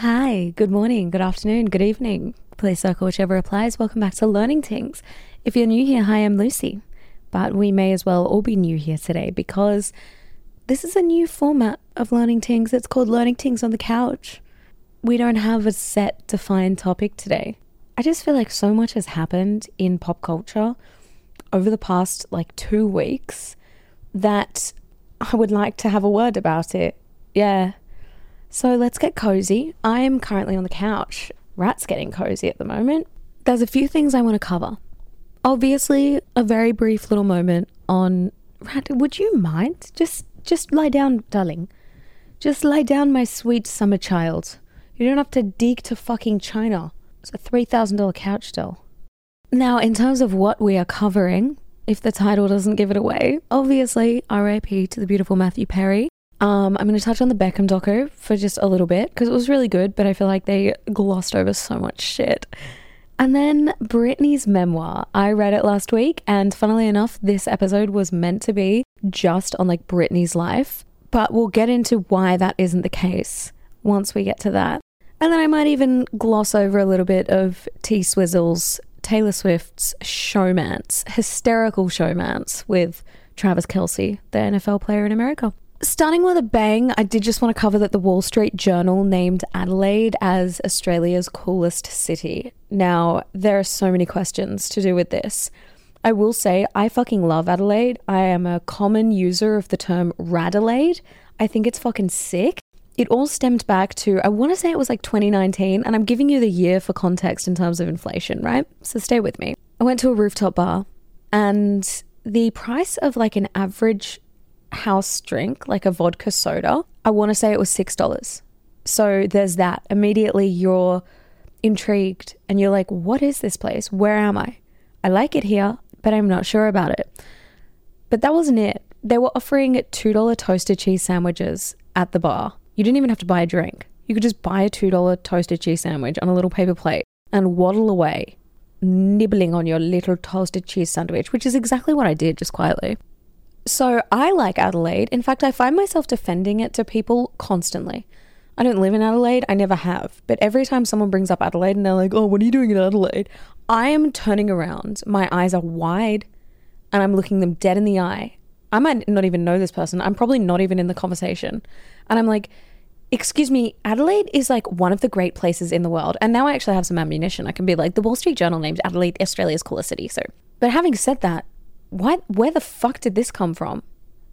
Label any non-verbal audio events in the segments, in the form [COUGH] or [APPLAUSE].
Hi, good morning, good afternoon, good evening. Please circle whichever applies. Welcome back to Learning Things. If you're new here, hi, I'm Lucy. But we may as well all be new here today because this is a new format of Learning Things. It's called Learning Things on the Couch. We don't have a set defined topic today. I just feel like so much has happened in pop culture over the past like two weeks that I would like to have a word about it. Yeah. So let's get cozy. I am currently on the couch. Rat's getting cozy at the moment. There's a few things I want to cover. Obviously, a very brief little moment on Rat. Would you mind? Just, just lie down, darling. Just lie down, my sweet summer child. You don't have to dig to fucking China. It's a three thousand dollar couch still. Now, in terms of what we are covering, if the title doesn't give it away, obviously, RIP to the beautiful Matthew Perry. Um, I'm going to touch on the Beckham doco for just a little bit because it was really good, but I feel like they glossed over so much shit. And then Britney's memoir. I read it last week, and funnily enough, this episode was meant to be just on like Britney's life, but we'll get into why that isn't the case once we get to that. And then I might even gloss over a little bit of T Swizzle's Taylor Swift's showmance, hysterical showmance with Travis Kelce, the NFL player in America. Starting with a bang, I did just want to cover that the Wall Street Journal named Adelaide as Australia's coolest city. Now, there are so many questions to do with this. I will say, I fucking love Adelaide. I am a common user of the term Radelaide. I think it's fucking sick. It all stemmed back to, I want to say it was like 2019, and I'm giving you the year for context in terms of inflation, right? So stay with me. I went to a rooftop bar, and the price of like an average house drink, like a vodka soda, I want to say it was $6. So there's that. Immediately you're intrigued and you're like, what is this place? Where am I? I like it here, but I'm not sure about it. But that wasn't it. They were offering $2 toasted cheese sandwiches at the bar. You didn't even have to buy a drink. You could just buy a $2 toasted cheese sandwich on a little paper plate and waddle away, nibbling on your little toasted cheese sandwich, which is exactly what I did just quietly. So I like Adelaide. In fact, I find myself defending it to people constantly. I don't live in Adelaide, I never have. But every time someone brings up Adelaide and they're like, oh, what are you doing in Adelaide? I am turning around, my eyes are wide, and I'm looking them dead in the eye. I might not even know this person. I'm probably not even in the conversation. And I'm like, excuse me, Adelaide is like one of the great places in the world. And now I actually have some ammunition. I can be like, the Wall Street Journal named Adelaide Australia's coolest city. So, but having said that, why, where the fuck did this come from?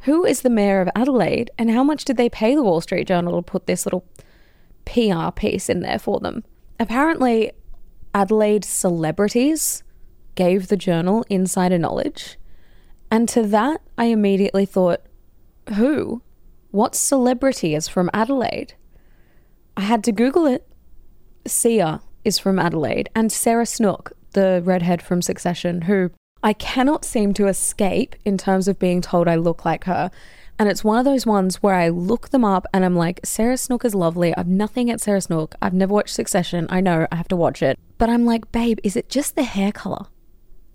Who is the mayor of Adelaide and how much did they pay the Wall Street Journal to put this little PR piece in there for them? Apparently, Adelaide celebrities gave the journal insider knowledge. And to that, I immediately thought, who? What celebrity is from Adelaide? I had to Google it. Sia is from Adelaide, and Sarah Snook, the redhead from Succession, who I cannot seem to escape in terms of being told I look like her. And it's one of those ones where I look them up and I'm like, Sarah Snook is lovely. I've nothing at Sarah Snook. I've never watched Succession. I know I have to watch it. But I'm like, babe, is it just the hair color?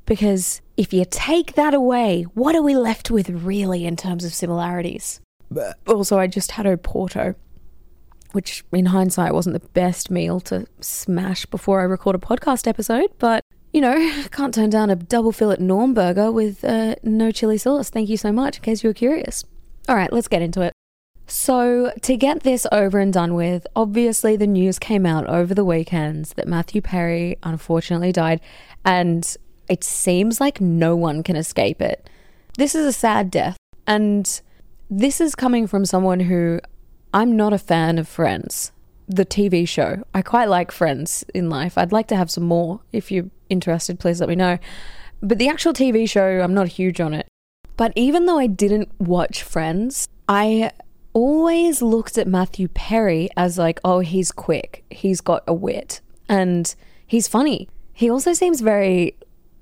Because if you take that away, what are we left with really in terms of similarities? Also, I just had a Porto, which in hindsight wasn't the best meal to smash before I record a podcast episode, but you know, [LAUGHS] can't turn down a double fillet Norm burger with uh, no chili sauce. Thank you so much, in case you were curious. All right, let's get into it. So, to get this over and done with, obviously the news came out over the weekends that Matthew Perry unfortunately died, and it seems like no one can escape it. This is a sad death, and this is coming from someone who I'm not a fan of Friends, the TV show. I quite like Friends in life. I'd like to have some more if you're interested, please let me know. But the actual TV show, I'm not huge on it. But even though I didn't watch Friends, I always looked at Matthew Perry as like, oh, he's quick, he's got a wit, and he's funny. He also seems very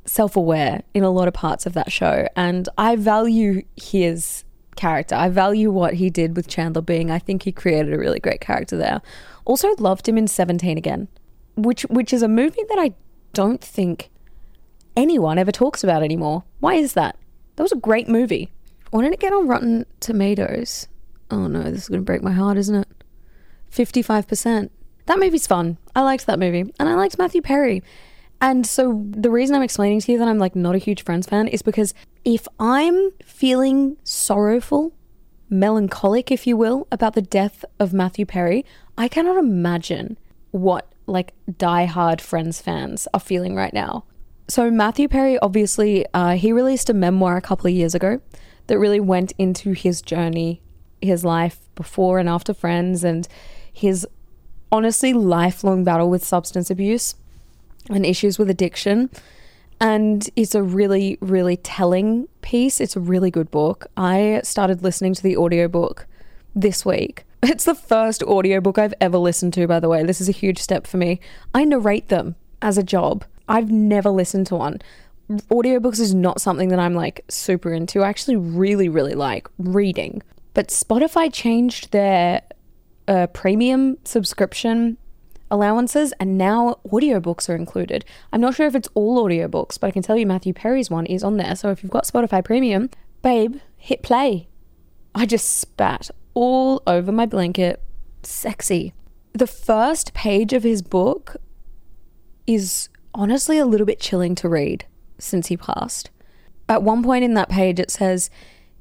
self aware in a lot of parts of that show, and I value his character. I value what he did with Chandler Bing. I think he created a really great character there. Also loved him in 17 again, which which is a movie that I don't think anyone ever talks about anymore. Why is that? That was a great movie. Why didn't it get on Rotten Tomatoes? Oh no, this is going to break my heart, isn't it? 55%. That movie's fun. I liked that movie. And I liked Matthew Perry. And so the reason I'm explaining to you that I'm like not a huge Friends fan is because if I'm feeling sorrowful, melancholic, if you will, about the death of Matthew Perry, I cannot imagine what like die-hard Friends fans are feeling right now. So Matthew Perry, obviously, uh, he released a memoir a couple of years ago that really went into his journey, his life before and after Friends, and his honestly lifelong battle with substance abuse and issues with addiction. And it's a really, really telling piece. It's a really good book. I started listening to the audiobook this week. It's the first audiobook I've ever listened to, by the way. This is a huge step for me. I narrate them as a job. I've never listened to one. Audiobooks is not something that I'm like super into. I actually really, really like reading. But Spotify changed their uh, premium subscription allowances and now audiobooks are included. I'm not sure if it's all audiobooks, but I can tell you Matthew Perry's one is on there. So if you've got Spotify Premium, babe, hit play. I just spat all over my blanket. Sexy. The first page of his book is honestly a little bit chilling to read since he passed. At one point in that page, it says,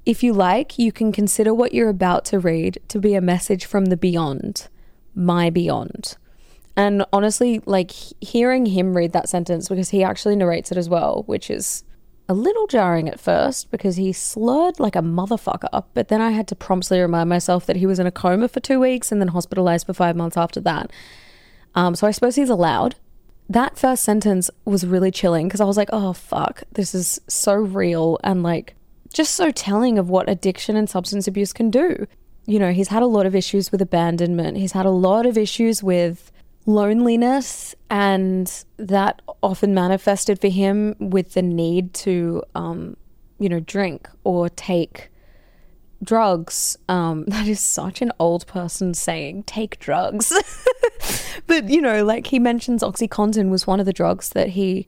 If you like, you can consider what you're about to read to be a message from the beyond, my beyond. And honestly, like hearing him read that sentence, because he actually narrates it as well, which is a little jarring at first because he slurred like a motherfucker. But then I had to promptly remind myself that he was in a coma for two weeks and then hospitalized for five months after that. Um, so I suppose he's allowed. That first sentence was really chilling because I was like, oh, fuck, this is so real and like just so telling of what addiction and substance abuse can do. You know, he's had a lot of issues with abandonment, he's had a lot of issues with loneliness, and that often manifested for him with the need to, um, you know, drink or take drugs. Um, [LAUGHS] that is such an old person saying, take drugs. [LAUGHS] but, you know, like he mentions Oxycontin was one of the drugs that he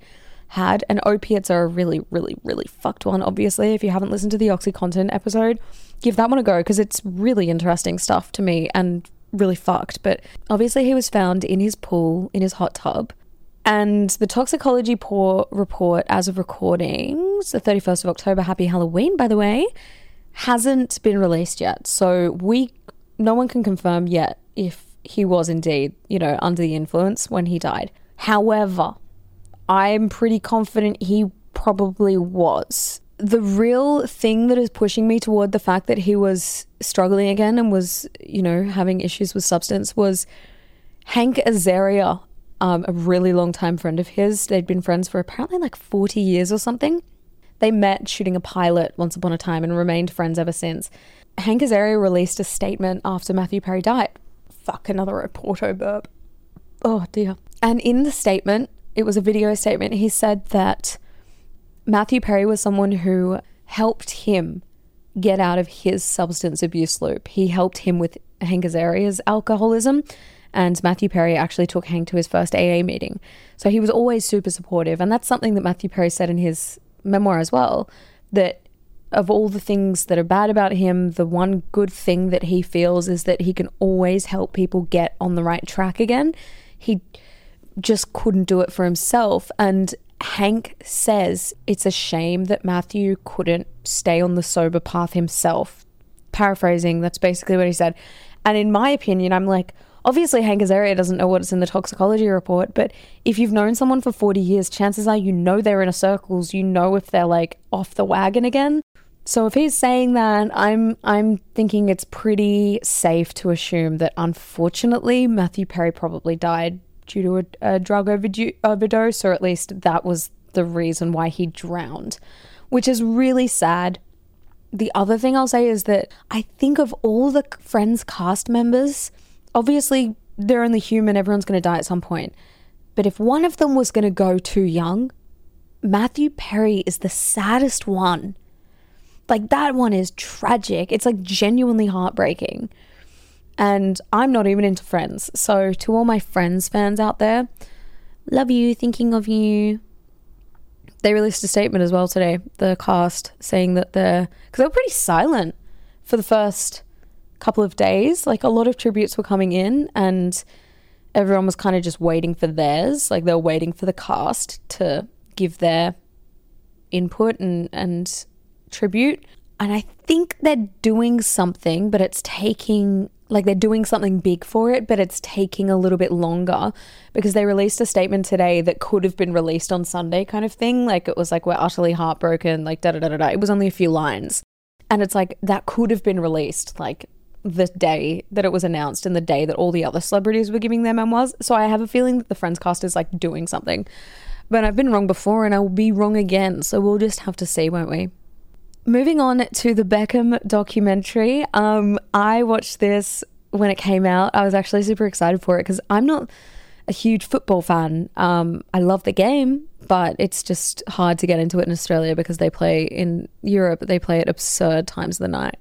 had, and opiates are a really, really, really fucked one, obviously. If you haven't listened to the Oxycontin episode, give that one a go because it's really interesting stuff to me and really fucked. But obviously, he was found in his pool, in his hot tub. And the toxicology report, as of recordings, the 31st of October, happy Halloween, by the way, hasn't been released yet. So we, no one can confirm yet if he was indeed, you know, under the influence when he died. However, I'm pretty confident he probably was the real thing that is pushing me toward the fact that he was struggling again and was, you know, having issues with substance was Hank Azaria, um, a really long time friend of his. They'd been friends for apparently like 40 years or something. They met shooting a pilot once upon a time and remained friends ever since. Hank Azaria released a statement after Matthew Perry died. Fuck, another Oporto burp. Oh dear. And in the statement, it was a video statement, he said that Matthew Perry was someone who helped him get out of his substance abuse loop. He helped him with Hank Azaria's alcoholism, and Matthew Perry actually took Hank to his first AA meeting. So he was always super supportive, and that's something that Matthew Perry said in his memoir as well. That of all the things that are bad about him, the one good thing that he feels is that he can always help people get on the right track again. He just couldn't do it for himself. And Hank says it's a shame that Matthew couldn't stay on the sober path himself. Paraphrasing, that's basically what he said. And in my opinion, I'm like, obviously Hank Azaria doesn't know what's in the toxicology report, but if you've known someone for 40 years, chances are you know their inner circles, you know if they're like off the wagon again. So if he's saying that, I'm I'm thinking it's pretty safe to assume that unfortunately Matthew Perry probably died due to a, a drug overdose, or at least that was the reason why he drowned, which is really sad. The other thing I'll say is that I think of all the Friends cast members, obviously they're only human, everyone's going to die at some point. But if one of them was going to go too young, Matthew Perry is the saddest one. Like that one is tragic. It's like genuinely heartbreaking. And I'm not even into friends. So, to all my friends fans out there, love you, thinking of you. They released a statement as well today, the cast, saying that they're, because they were pretty silent for the first couple of days. Like, a lot of tributes were coming in, and everyone was kind of just waiting for theirs. Like they were waiting for the cast to give their input and, and tribute. And I think they're doing something, but it's taking like they're doing something big for it, but it's taking a little bit longer because they released a statement today that could have been released on Sunday, kind of thing. Like it was like, we're utterly heartbroken, like da da da da. It was only a few lines. And it's like, that could have been released like the day that it was announced and the day that all the other celebrities were giving their memoirs. So I have a feeling that the Friends cast is like doing something. But I've been wrong before and I will be wrong again. So we'll just have to see, won't we? Moving on to the Beckham documentary. Um, I watched this when it came out. I was actually super excited for it because I'm not a huge football fan. Um, I love the game, but it's just hard to get into it in Australia because they play in Europe, they play at absurd times of the night.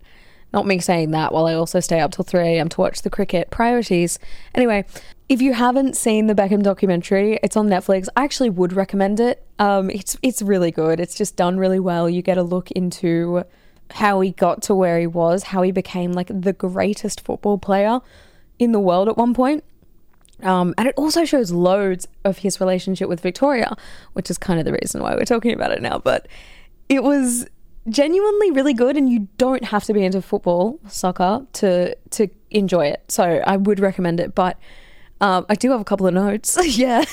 Not me saying that while I also stay up till 3 a.m. to watch the cricket. Priorities. Anyway, if you haven't seen the Beckham documentary, it's on Netflix. I actually would recommend it. Um, it's it's really good. It's just done really well. You get a look into how he got to where he was, how he became like the greatest football player in the world at one point. Um, and it also shows loads of his relationship with Victoria, which is kind of the reason why we're talking about it now. But it was genuinely really good, and you don't have to be into football, soccer, to to enjoy it. So I would recommend it. But um, I do have a couple of notes. [LAUGHS] yeah,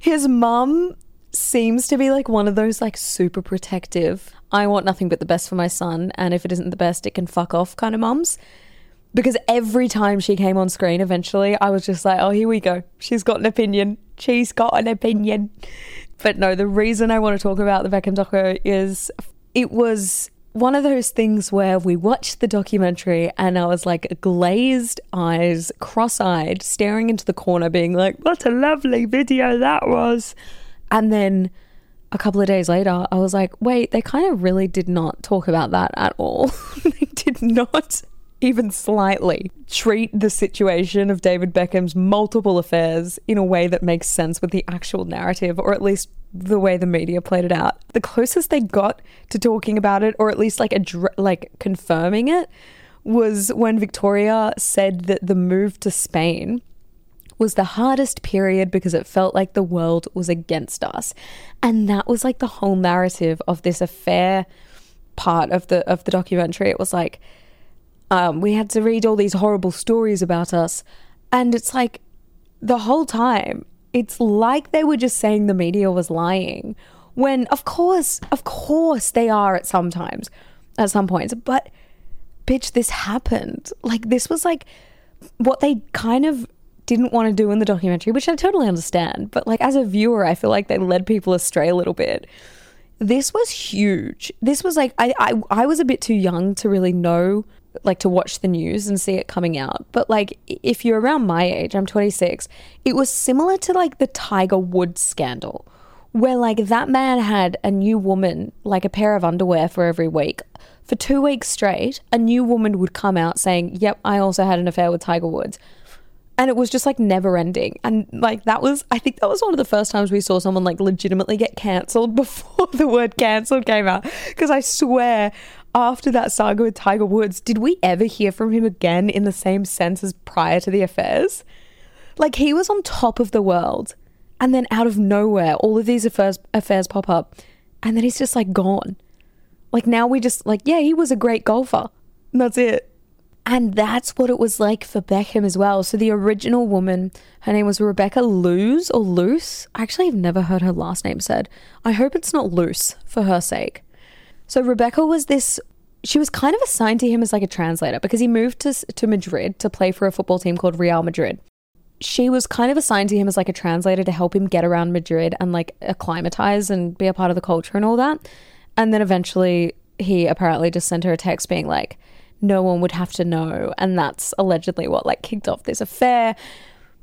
his mum seems to be like one of those like super protective. I want nothing but the best for my son, and if it isn't the best, it can fuck off kind of mums. Because every time she came on screen, eventually, I was just like, oh, here we go. She's got an opinion. She's got an opinion. But no, the reason I want to talk about the Beckham doco is it was one of those things where we watched the documentary and I was like glazed eyes, cross eyed, staring into the corner, being like, what a lovely video that was. And then a couple of days later, I was like, wait, they kind of really did not talk about that at all. [LAUGHS] they did not even slightly treat the situation of David Beckham's multiple affairs in a way that makes sense with the actual narrative, or at least the way the media played it out. The closest they got to talking about it, or at least like a like confirming it, was when Victoria said that the move to Spain was the hardest period because it felt like the world was against us. And that was like the whole narrative of this affair part of the of the documentary. It was like um, we had to read all these horrible stories about us, and it's like the whole time it's like they were just saying the media was lying. When of course, of course they are at some times, at some points, but bitch, this happened. Like this was like what they kind of didn't want to do in the documentary, which I totally understand. But like as a viewer, I feel like they led people astray a little bit. This was huge. This was like I I, I was a bit too young to really know like to watch the news and see it coming out. But like if you're around my age, I'm 26, it was similar to like the Tiger Woods scandal where like that man had a new woman, like a pair of underwear for every week. For 2 weeks straight, a new woman would come out saying, "Yep, I also had an affair with Tiger Woods." And it was just like never ending. And like that was I think that was one of the first times we saw someone like legitimately get cancelled [LAUGHS] before the word cancelled came out because I swear after that saga with Tiger Woods, did we ever hear from him again in the same sense as prior to the affairs? Like he was on top of the world, and then out of nowhere, all of these affairs affairs pop up, and then he's just like gone. Like now we just like, yeah, he was a great golfer. And that's it. And that's what it was like for Beckham as well. So the original woman, her name was Rebecca Luz or Luce. I actually, I've never heard her last name said. I hope it's not Luce for her sake. So Rebecca was this she was kind of assigned to him as like a translator because he moved to to Madrid to play for a football team called Real Madrid. She was kind of assigned to him as like a translator to help him get around Madrid and like acclimatize and be a part of the culture and all that. And then eventually he apparently just sent her a text being like no one would have to know and that's allegedly what like kicked off this affair.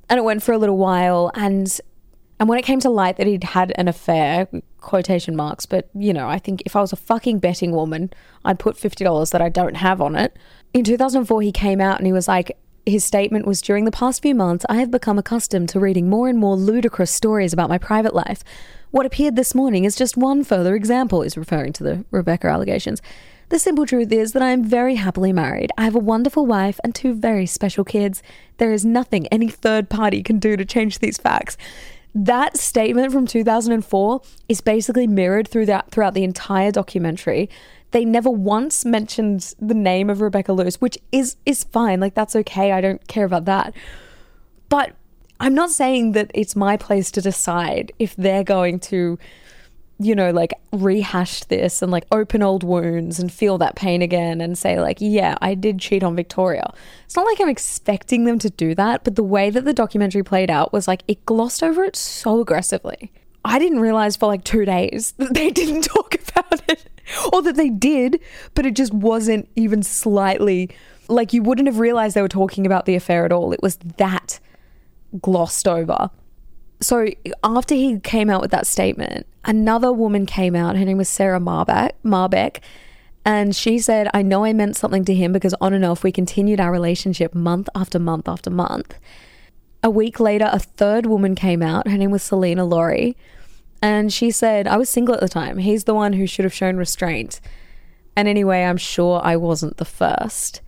And it went for a little while and and when it came to light that he'd had an affair, quotation marks, but you know, I think if I was a fucking betting woman, I'd put $50 that I don't have on it. In 2004, he came out and he was like, his statement was During the past few months, I have become accustomed to reading more and more ludicrous stories about my private life. What appeared this morning is just one further example, is referring to the Rebecca allegations. The simple truth is that I am very happily married. I have a wonderful wife and two very special kids. There is nothing any third party can do to change these facts. That statement from 2004 is basically mirrored through that throughout the entire documentary. They never once mentioned the name of Rebecca Luce, which is is fine. Like that's okay. I don't care about that. But I'm not saying that it's my place to decide if they're going to you know, like rehash this and like open old wounds and feel that pain again and say, like, yeah, I did cheat on Victoria. It's not like I'm expecting them to do that, but the way that the documentary played out was like it glossed over it so aggressively. I didn't realize for like two days that they [LAUGHS] didn't talk about it or that they did, but it just wasn't even slightly like you wouldn't have realized they were talking about the affair at all. It was that glossed over so after he came out with that statement, another woman came out. Her name was Sarah Marbeck. Marbeck and she said, I know I meant something to him because on and off we continued our relationship month after month after month. A week later, a third woman came out. Her name was Selena Laurie. And she said, I was single at the time. He's the one who should have shown restraint. And anyway, I'm sure I wasn't the first.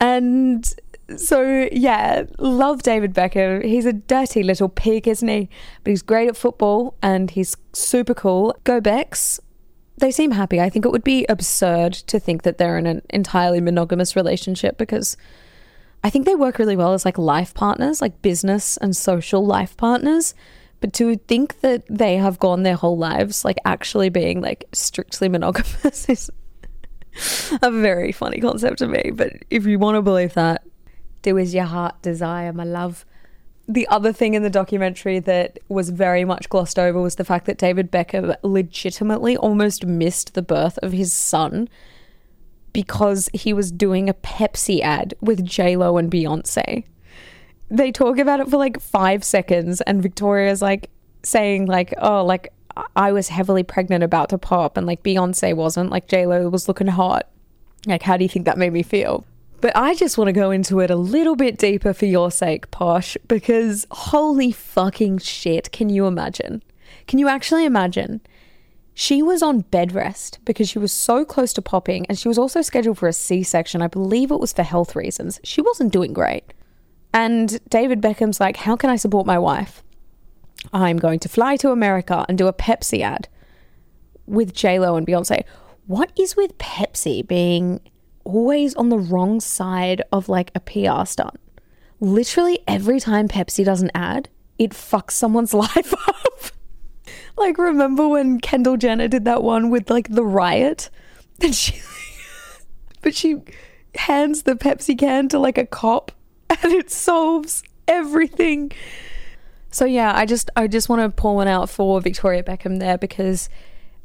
And so yeah, love David Beckham. He's a dirty little pig, isn't he? But he's great at football and he's super cool. Go Becks. They seem happy. I think it would be absurd to think that they're in an entirely monogamous relationship because I think they work really well as like life partners, like business and social life partners. But to think that they have gone their whole lives like actually being like strictly monogamous [LAUGHS] is a very funny concept to me. But if you want to believe that, do as your heart desire, my love. The other thing in the documentary that was very much glossed over was the fact that David Beckham legitimately almost missed the birth of his son because he was doing a Pepsi ad with J-Lo and Beyonce. They talk about it for like five seconds, and Victoria's like saying, like, oh, like I was heavily pregnant about to pop, and like Beyonce wasn't, like J-Lo was looking hot. Like, how do you think that made me feel? But I just want to go into it a little bit deeper for your sake, Posh, because holy fucking shit, can you imagine? Can you actually imagine? She was on bed rest because she was so close to popping, and she was also scheduled for a C section. I believe it was for health reasons. She wasn't doing great. And David Beckham's like, How can I support my wife? I'm going to fly to America and do a Pepsi ad with Lo and Beyonce. What is with Pepsi being always on the wrong side of like a PR stunt. Literally every time Pepsi does an ad, it fucks someone's [LAUGHS] life up. like remember when Kendall Jenner did that one with like the riot? And she [LAUGHS] but she hands the Pepsi can to like a cop [LAUGHS] and it solves everything. So yeah, I just I just want to pour one out for Victoria Beckham there because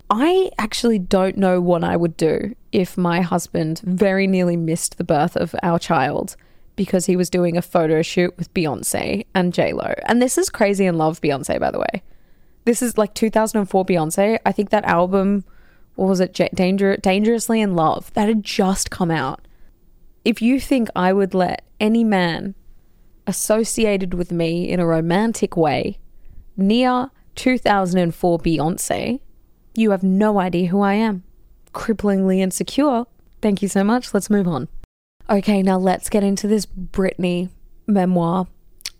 I actually don't know what I would do if my husband very nearly missed the birth of our child because he was doing a photo shoot with Beyonce and J Lo. And this is Crazy in Love Beyonce, by the way. This is like 2004 Beyonce. I think that album, what was it, Danger, Dangerously in Love, that had just come out. If you think I would let any man associated with me in a romantic way near 2004 Beyonce, you have no idea who I am. Cripplingly insecure. Thank you so much. Let's move on. Okay, now let's get into this Britney memoir.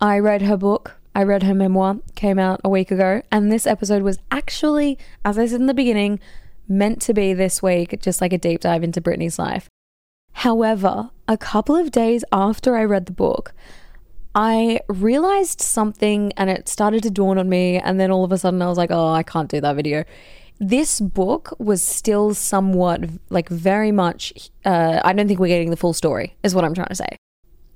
I read her book. I read her memoir, came out a week ago, and this episode was actually, as I said in the beginning, meant to be this week, just like a deep dive into Britney's life. However, a couple of days after I read the book, I realized something and it started to dawn on me, and then all of a sudden I was like, oh, I can't do that video this book was still somewhat like very much uh, i don't think we're getting the full story is what i'm trying to say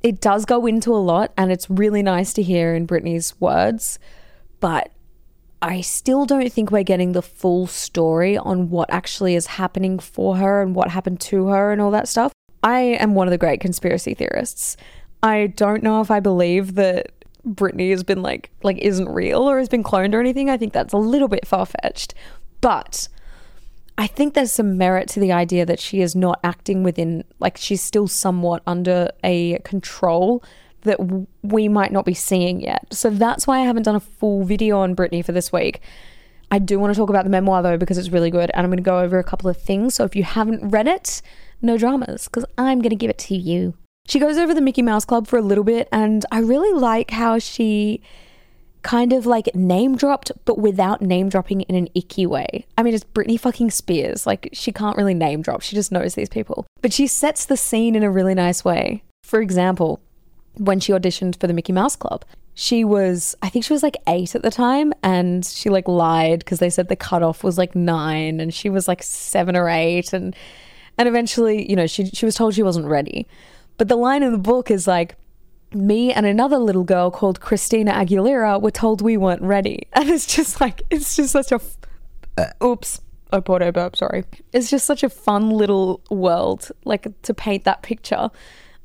it does go into a lot and it's really nice to hear in britney's words but i still don't think we're getting the full story on what actually is happening for her and what happened to her and all that stuff i am one of the great conspiracy theorists i don't know if i believe that Britney has been like like isn't real or has been cloned or anything. I think that's a little bit far fetched. But I think there's some merit to the idea that she is not acting within, like, she's still somewhat under a control that w- we might not be seeing yet. So that's why I haven't done a full video on Britney for this week. I do want to talk about the memoir though because it's really good and I'm going to go over a couple of things. So if you haven't read it, no dramas because I'm going to give it to you. She goes over the Mickey Mouse Club for a little bit and I really like how she kind of like name dropped, but without name dropping in an icky way. I mean, it's Britney fucking Spears. Like, she can't really name drop, she just knows these people. But she sets the scene in a really nice way. For example, when she auditioned for the Mickey Mouse Club, she was, I think she was like eight at the time, and she like lied because they said the cutoff was like nine, and she was like seven or eight, and and eventually, you know, she she was told she wasn't ready. But the line in the book is like, me and another little girl called Christina Aguilera were told we weren't ready. [LAUGHS] And it's just like, it's just such a. F- uh, oops. Oh, Porto burp, sorry. It's just such a fun little world, like to paint that picture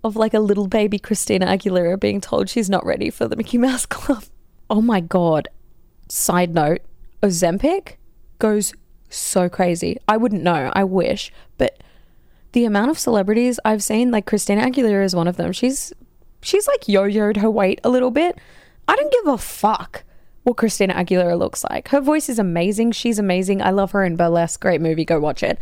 of like a little baby Christina Aguilera being told she's not ready for the Mickey Mouse [LAUGHS] Club. Oh my God. Side note Ozempic goes so crazy. I wouldn't know, I wish, but the amount of celebrities I've seen, like Christina Aguilera is one of them. She's she's like yo-yoed her weight a little bit. I don't give a fuck what Christina Aguilera looks like. Her voice is amazing. She's amazing. I love her in Burlesque. Great movie. Go watch it.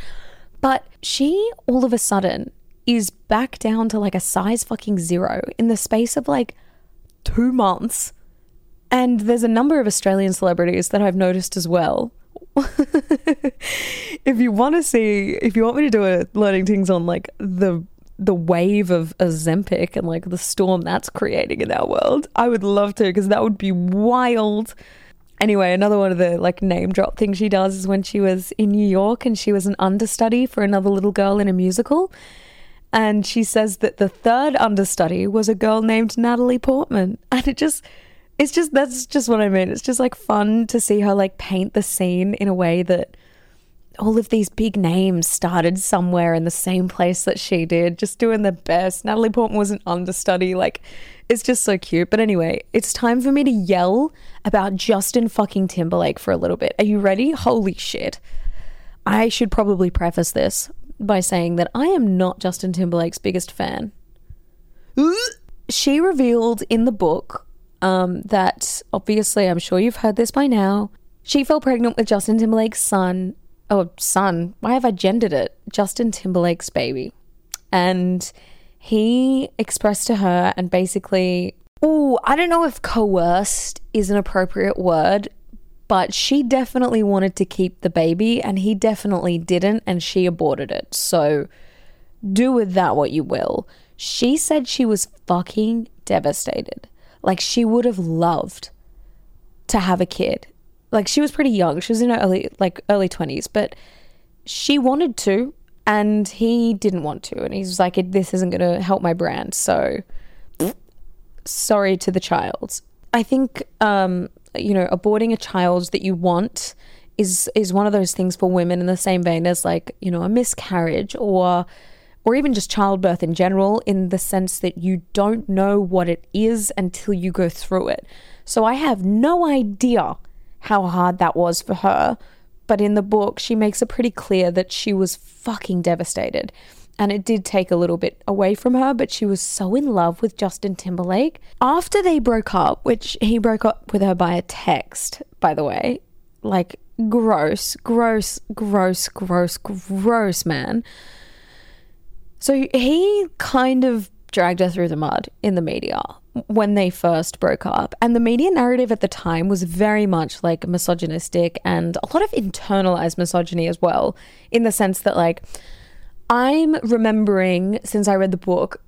But she all of a sudden is back down to like a size fucking zero in the space of like two months. And there's a number of Australian celebrities that I've noticed as well. [LAUGHS] if you want to see, if you want me to do a learning things on like the the wave of Ozempic and like the storm that's creating in our world. I would love to because that would be wild. Anyway, another one of the like name drop things she does is when she was in New York and she was an understudy for another little girl in a musical. And she says that the third understudy was a girl named Natalie Portman. [LAUGHS] And it just, it's just, that's just what I mean. It's just like fun to see her like paint the scene in a way that all of these big names started somewhere in the same place that she did, just doing the best. Natalie Portman was an understudy. Like, it's just so cute. But anyway, it's time for me to yell about Justin fucking Timberlake for a little bit. Are you ready? Holy shit. I should probably preface this by saying that I am not Justin Timberlake's biggest fan. she revealed in the book um, that obviously, I'm sure you've heard this by now. She fell pregnant with Justin Timberlake's son oh, son, why have I gendered it? Justin Timberlake's baby. And he expressed to her and basically, oh, I don't know if coerced is an appropriate word, but she definitely wanted to keep the baby and he definitely didn't and she aborted it. So do with that what you will. She said she was fucking devastated. Like she would have loved to have a kid like she was pretty young. She was in her early like early 20s, but she wanted to and he didn't want to and he's like this isn't going to help my brand. So sorry to the child. I think um you know, aborting a child that you want is is one of those things for women in the same vein as like, you know, a miscarriage or or even just childbirth in general in the sense that you don't know what it is until you go through it. So I have no idea how hard that was for her. But in the book, she makes it pretty clear that she was fucking devastated. And it did take a little bit away from her, but she was so in love with Justin Timberlake. After they broke up, which he broke up with her by a text, by the way, like gross, gross, gross, gross, gross, man. So he kind of dragged her through the mud in the media when they first broke up. And the media narrative at the time was very much like misogynistic and a lot of internalized misogyny as well, in the sense that, like, I'm remembering since I read the book,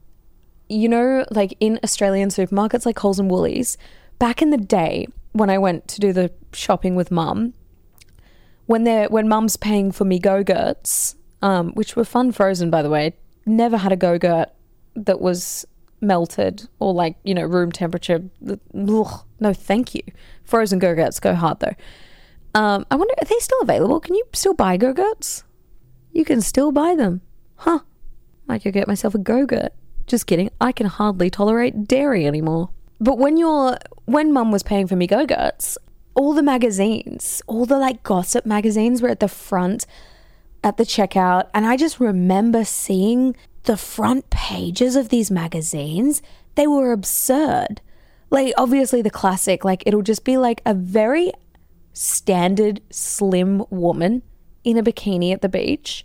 you know, like in Australian supermarkets like Coles and Woolies, back in the day when I went to do the shopping with mum, when they're when mum's paying for me go-gurts, um, which were fun frozen by the way, never had a go-gurt that was melted or like you know room temperature. Ugh, no, thank you. Frozen go-gurts go hard though. Um, I wonder are they still available? Can you still buy go-gurts? You can still buy them, huh? I could get myself a go-gurt. Just kidding. I can hardly tolerate dairy anymore. But when you're when Mum was paying for me go-gurts, all the magazines, all the like gossip magazines were at the front at the checkout, and I just remember seeing the front pages of these magazines, they were absurd. Like, obviously, the classic, like, it'll just be like a very standard slim woman in a bikini at the beach.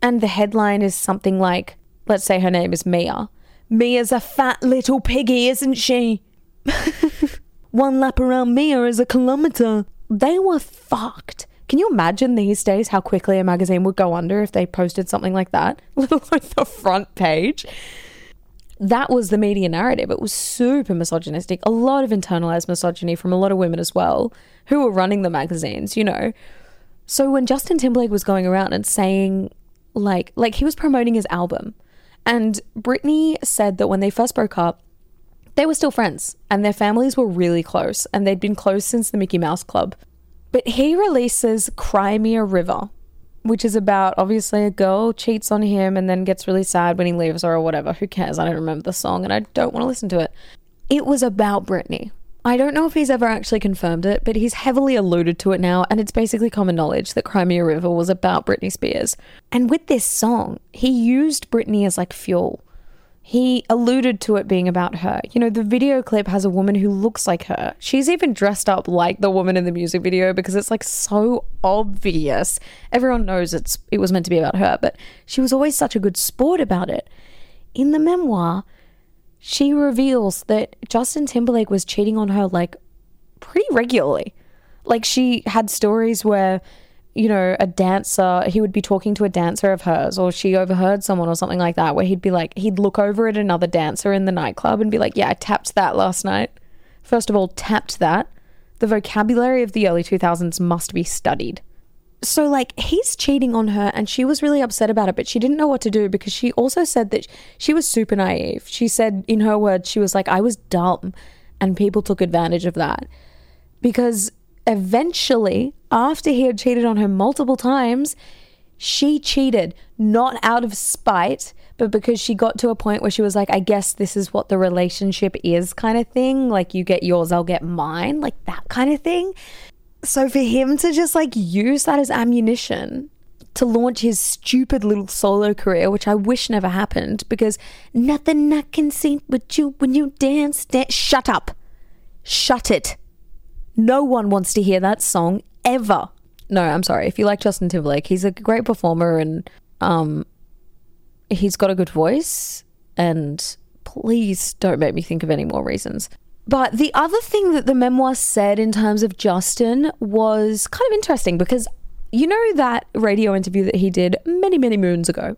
And the headline is something like, let's say her name is Mia. Mia's a fat little piggy, isn't she? [LAUGHS] One lap around Mia is a kilometer. They were fucked. Can you imagine these days how quickly a magazine would go under if they posted something like that? [LAUGHS] Let alone the front page. That was the media narrative. It was super misogynistic. A lot of internalized misogyny from a lot of women as well who were running the magazines, you know. So when Justin Timberlake was going around and saying like like he was promoting his album and Britney said that when they first broke up they were still friends and their families were really close and they'd been close since the Mickey Mouse Club. But he releases Cry Me a River, which is about obviously a girl cheats on him and then gets really sad when he leaves her or whatever. Who cares? I don't remember the song and I don't want to listen to it. It was about Britney. I don't know if he's ever actually confirmed it, but he's heavily alluded to it now, and it's basically common knowledge that Cry Me a River was about Britney Spears. And with this song, he used Britney as like fuel he alluded to it being about her. You know, the video clip has a woman who looks like her. She's even dressed up like the woman in the music video because it's like so obvious. Everyone knows it's it was meant to be about her, but she was always such a good sport about it. In the memoir, she reveals that Justin Timberlake was cheating on her like pretty regularly. Like she had stories where you know, a dancer, he would be talking to a dancer of hers, or she overheard someone or something like that, where he'd be like, he'd look over at another dancer in the nightclub and be like, Yeah, I tapped that last night. First of all, tapped that. The vocabulary of the early 2000s must be studied. So, like, he's cheating on her, and she was really upset about it, but she didn't know what to do because she also said that she was super naive. She said, in her words, she was like, I was dumb, and people took advantage of that. Because eventually, after he had cheated on her multiple times, she cheated not out of spite, but because she got to a point where she was like, I guess this is what the relationship is, kind of thing. Like, you get yours, I'll get mine, like that kind of thing. So, for him to just like use that as ammunition to launch his stupid little solo career, which I wish never happened because nothing I can see but you when you dance, dance. Shut up. Shut it. No one wants to hear that song ever. No, I'm sorry. If you like Justin Timberlake, he's a great performer and um he's got a good voice and please don't make me think of any more reasons. But the other thing that the memoir said in terms of Justin was kind of interesting because you know that radio interview that he did many, many moons ago,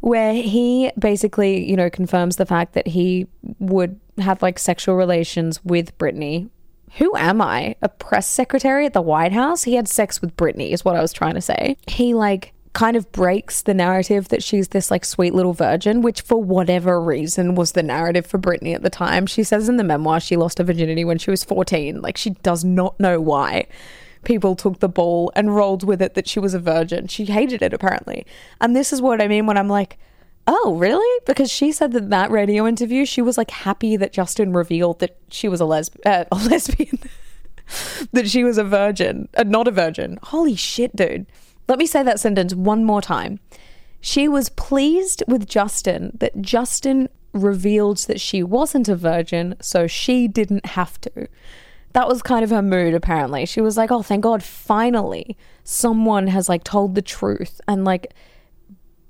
where he basically, you know, confirms the fact that he would have like sexual relations with Britney who am I? A press secretary at the White House? He had sex with Britney, is what I was trying to say. He like kind of breaks the narrative that she's this like sweet little virgin, which for whatever reason was the narrative for Britney at the time. She says in the memoir she lost her virginity when she was 14. Like she does not know why. People took the ball and rolled with it that she was a virgin. She hated it apparently. And this is what I mean when I'm like, Oh, really? Because she said that that radio interview, she was like happy that Justin revealed that she was a, lesb- uh, [LAUGHS] a lesbian, that she was a virgin, uh, not a virgin. Holy shit, dude. Let me say that sentence one more time. She was pleased with Justin that Justin revealed that she wasn't a virgin, so she didn't have to. That was kind of her mood, apparently. She was like, oh, thank God, finally, someone has like told the truth and like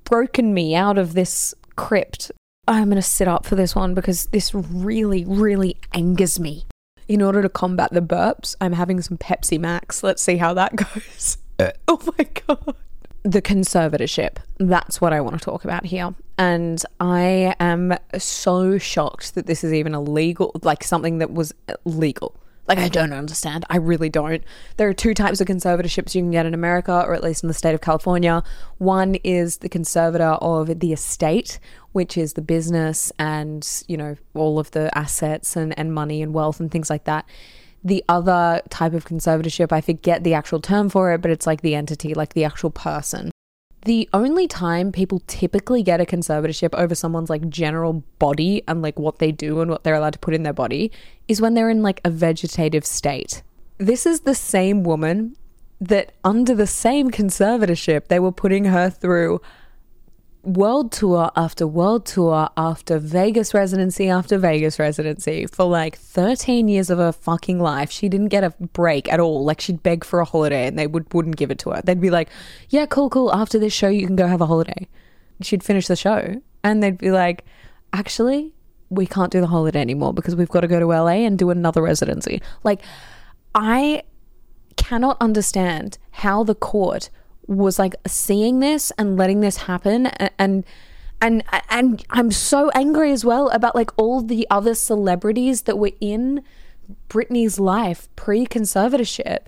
broken me out of this crypt. I'm going to sit up for this one because this really, really angers me. In order to combat the burps, I'm having some Pepsi Max. Let's see how that [LAUGHS] goes. Uh. oh my God. The conservatorship. That's what I want to talk about here. And I am so shocked that this is even illegal, like something that was legal. Like, I don't understand. I really don't. There are two types of conservatorships you can get in America, or at least in the state of California. One is the conservator of the estate, which is the business and, you know, all of the assets and, and money and wealth and things like that. The other type of conservatorship, I forget the actual term for it, but it's like the entity, like the actual person the only time people typically get a conservatorship over someone's like general body and like what they do and what they're allowed to put in their body is when they're in like a vegetative state. This is the same woman that under the same conservatorship they were putting her through world tour after world tour after Vegas residency after Vegas residency for like 13 years of her fucking life. She didn't get a break at all. Like she'd beg for a holiday and they would, wouldn't give it to her. They'd be like, yeah, cool, cool. After this show, you can go have a holiday. She'd finish the show and they'd be like, actually, we can't do the holiday anymore because we've got to go to LA and do another residency. Like, I cannot understand how the court was like seeing this and letting this happen and and and I'm so angry as well about like all the other celebrities that were in Britney's life pre-conservatorship.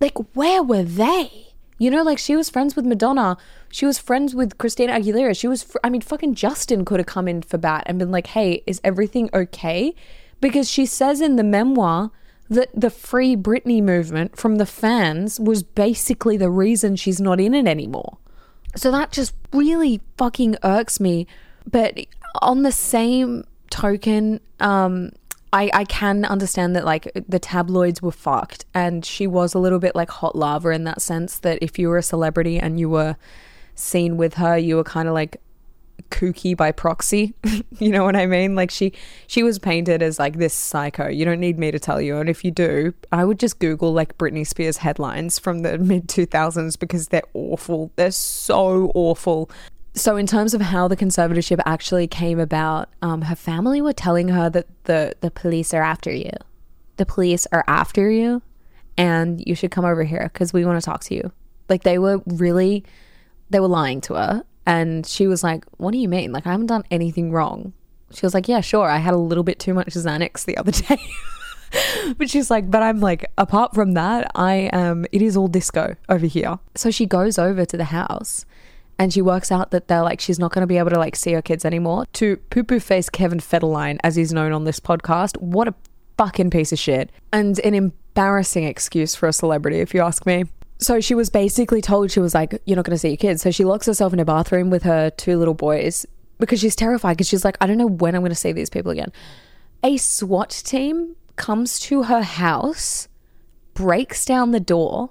Like where were they? You know, like she was friends with Madonna. She was friends with Christina Aguilera. She was, fr- I mean, fucking Justin could have come in for bat and been like, hey, is everything okay? Because she says in the memoir that the free Britney movement from the fans was basically the reason she's not in it anymore. So that just really fucking irks me. But on the same token, um, I, I can understand that like the tabloids were fucked and she was a little bit like hot lava in that sense that if you were a celebrity and you were seen with her, you were kind of like kooky by proxy. [LAUGHS] you know what I mean? Like she she was painted as like this psycho. You don't need me to tell you. And if you do, I would just Google like Britney Spears headlines from the [LAUGHS] mid 2000s because they're awful. They're so awful. So, in terms of how the conservatorship actually came about, um, her family were telling her that the, the police are after you. The police are after you, and you should come over here because we want to talk to you. Like, they were really, they were lying to her. And she was like, What do you mean? Like, I haven't done anything wrong. She was like, Yeah, sure. I had a little bit too much Xanax the other day. [LAUGHS] but she's like, But I'm like, apart from that, I am, it is all disco over here. So she goes over to the house and she works out that they're like, she's not going to be able to like see her kids anymore. To poo poo face Kevin Federline, as he's known on this podcast, what a fucking piece of shit. And an embarrassing excuse for a celebrity, if you ask me. So she was basically told she was like, You're not going to see your kids. So she locks herself in a bathroom with her two little boys because she's terrified because she's like, I don't know when I'm going to see these people again. A SWAT team comes to her house, breaks down the door,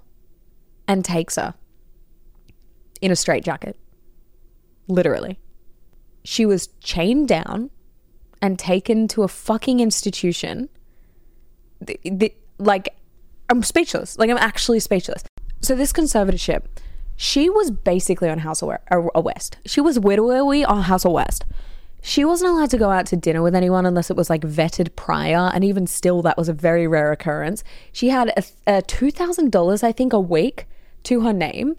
and takes her in a straitjacket. Literally. She was chained down and taken to a fucking institution. The, the, like, I'm speechless. Like, I'm actually speechless. So this conservatorship, she was basically on House of uh, uh, West. She was widowy on House of West. She wasn't allowed to go out to dinner with anyone unless it was like vetted prior, and even still, that was a very rare occurrence. She had a, a two thousand dollars, I think, a week to her name,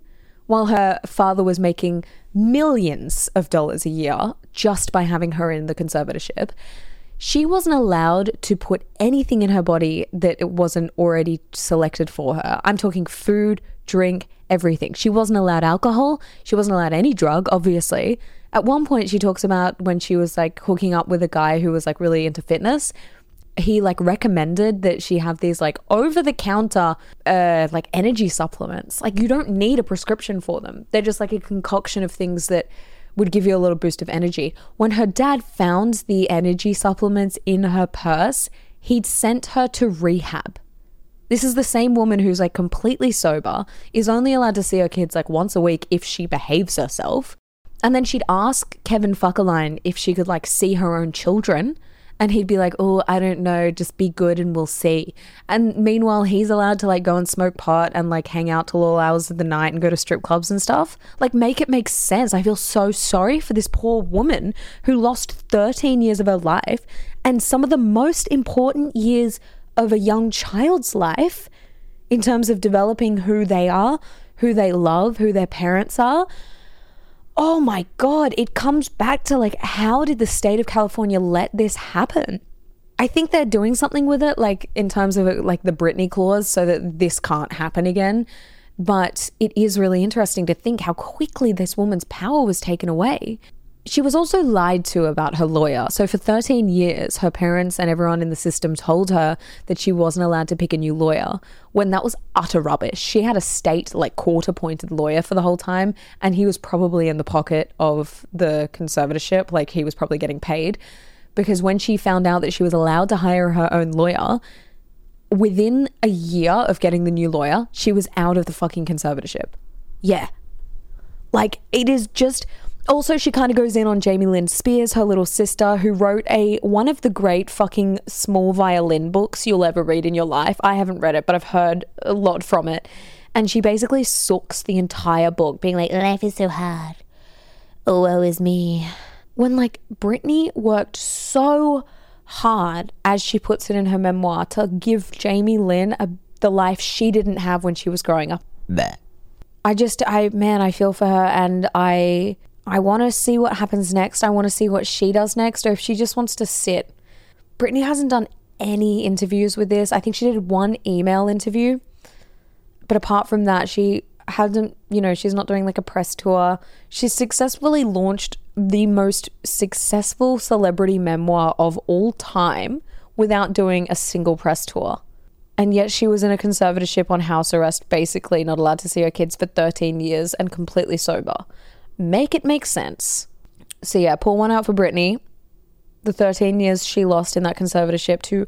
while her father was making millions of dollars a year just by having her in the conservatorship she wasn't allowed to put anything in her body that it wasn't already selected for her. I'm talking food, drink, everything. She wasn't allowed alcohol. She wasn't allowed any drug, obviously. At one point, she talks about when she was like hooking up with a guy who was like really into fitness. He like recommended that she have these like over the counter uh like energy supplements. Like you don't need a prescription for them. They're just like a concoction of things that would give you a little boost of energy. When her dad found the energy supplements in her purse, he'd sent her to rehab. This is the same woman who's like completely sober, is only allowed to see her kids like once a week if she behaves herself. And then she'd ask Kevin Fuckerline if she could like see her own children. And he'd be like, Oh, I don't know, just be good and we'll see. And meanwhile, he's allowed to like go and smoke pot and like hang out till all hours of the night and go to strip clubs and stuff. Like, make it make sense. I feel so sorry for this poor woman who lost 13 years of her life and some of the most important years of a young child's life in terms of developing who they are, who they love, who their parents are oh my God, it comes back to like, how did the state of California let this happen? I think they're doing something with it, like in terms of like the Britney clause, so that this can't happen again. But it is really interesting to think how quickly this woman's power was taken away. She was also lied to about her lawyer. So, for 13 years, her parents and everyone in the system told her that she wasn't allowed to pick a new lawyer when that was utter rubbish. She had a state, like, court appointed lawyer for the whole time, and he was probably in the pocket of the conservatorship. Like, he was probably getting paid. Because when she found out that she was allowed to hire her own lawyer, within a year of getting the new lawyer, she was out of the fucking conservatorship. Yeah. Like, it is just Also, she kind of goes in on Jamie Lynn Spears, her little sister, who wrote a one of the great fucking small violin books you'll ever read in your life. I haven't read it, but I've heard a lot from it. And she basically sucks the entire book, being like, life is so hard. Oh, woe is me. When like Britney worked so hard, as she puts it in her memoir, to give Jamie Lynn a, the life she didn't have when she was growing up. Bleh. I just, I, man, I feel for her and I, I want to see what happens next. I want to see what she does next or if she just wants to sit. Britney hasn't done any interviews with this. I think she did one email interview. But apart from that, she hasn't, you know, she's not doing like a press tour. She's successfully launched the most successful celebrity memoir of all time without doing a single press tour. And yet she was in a conservatorship on house arrest, basically not allowed to see her kids for 13 years and completely sober. Make it make sense. So, yeah, pull one out for Britney. The 13 years she lost in that conservatorship to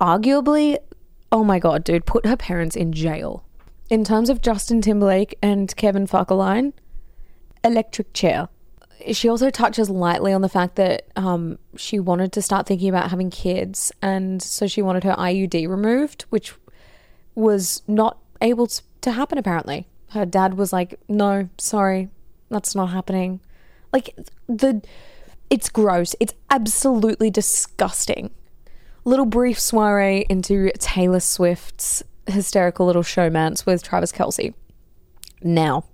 arguably, oh my God, dude, put her parents in jail. In terms of Justin Timberlake and Kevin Fauqueline, electric chair. She also touches lightly on the fact that um, she wanted to start thinking about having kids, and so she wanted her IUD removed, which was not able to happen apparently. Her dad was like, "No, sorry, that's not happening." Like the it's gross. It's absolutely disgusting. Little brief soiree into Taylor Swift's hysterical little showmance with Travis Kelce. Now,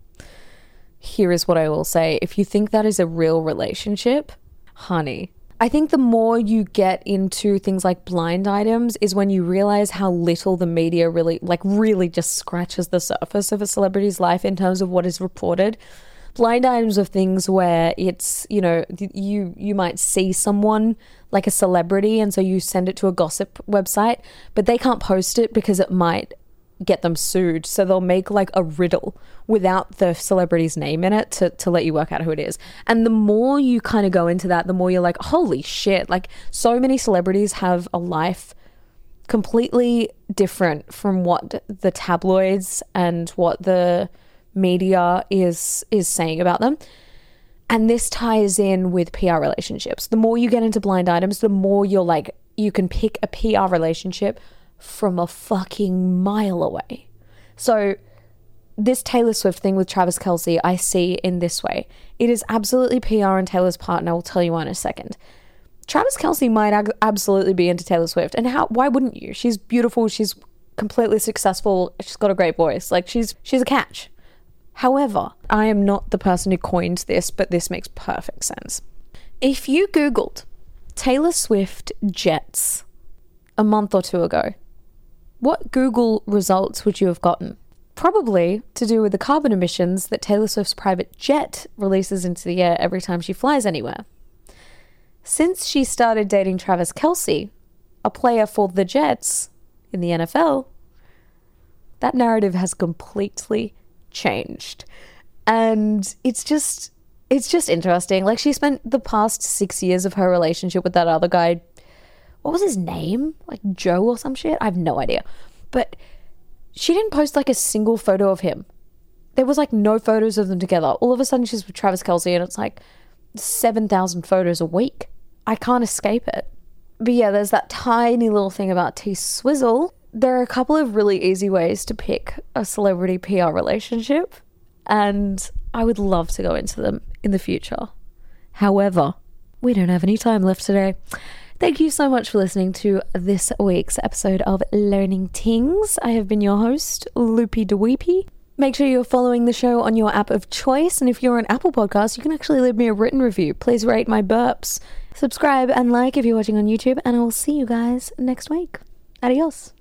here is what I will say. If you think that is a real relationship, honey, I think the more you get into things like blind items is when you realize how little the media really, like, really just scratches the surface of a celebrity's life in terms of what is reported. Blind items of things where it's, you know, you you might see someone like a celebrity and so you send it to a gossip website, but they can't post it because it might get them sued. So they'll make like a riddle without the celebrity's name in it to, to let you work out who it is. And the more you kind of go into that, the more you're like, holy shit, like so many celebrities have a life completely different from what the tabloids and what the media is is saying about them. And this ties in with PR relationships. The more you get into blind items, the more you're like you can pick a PR relationship from a fucking mile away. So, this Taylor Swift thing with Travis Kelce, I see in this way. It is absolutely PR on Taylor's part, and I will tell you why in a second. Travis Kelce might ag- absolutely be into Taylor Swift, and how? Why wouldn't you? She's beautiful. She's completely successful. She's got a great voice. Like she's she's a catch. However, I am not the person who coined this, but this makes perfect sense. If you Googled Taylor Swift jets a month or two ago, what Google results would you have gotten? Probably to do with the carbon emissions that Taylor Swift's private jet releases into the air every time she flies anywhere. Since she started dating Travis Kelce, a player for the Jets in the NFL, that narrative has completely changed. And it's just it's just interesting. Like she spent the past 6 years of her relationship with that other guy what was his name? Like Joe or some shit? I have no idea. But she didn't post like a single photo of him. There was like no photos of them together. All of a sudden she's with Travis Kelce and it's like 7,000 photos a week. I can't escape it. But yeah, there's that tiny little thing about T Swizzle. There are a couple of really easy ways to pick a celebrity PR relationship, and I would love to go into them in the future. However, we don't have any time left today. Thank you so much for listening to this week's episode of Learning Tings. I have been your host, Loopy DeWeepy. Make sure you're following the show on your app of choice, and if you're on Apple Podcasts, you can actually leave me a written review. Please rate my burps. Subscribe and like if you're watching on YouTube, and I will see you guys next week. Adios.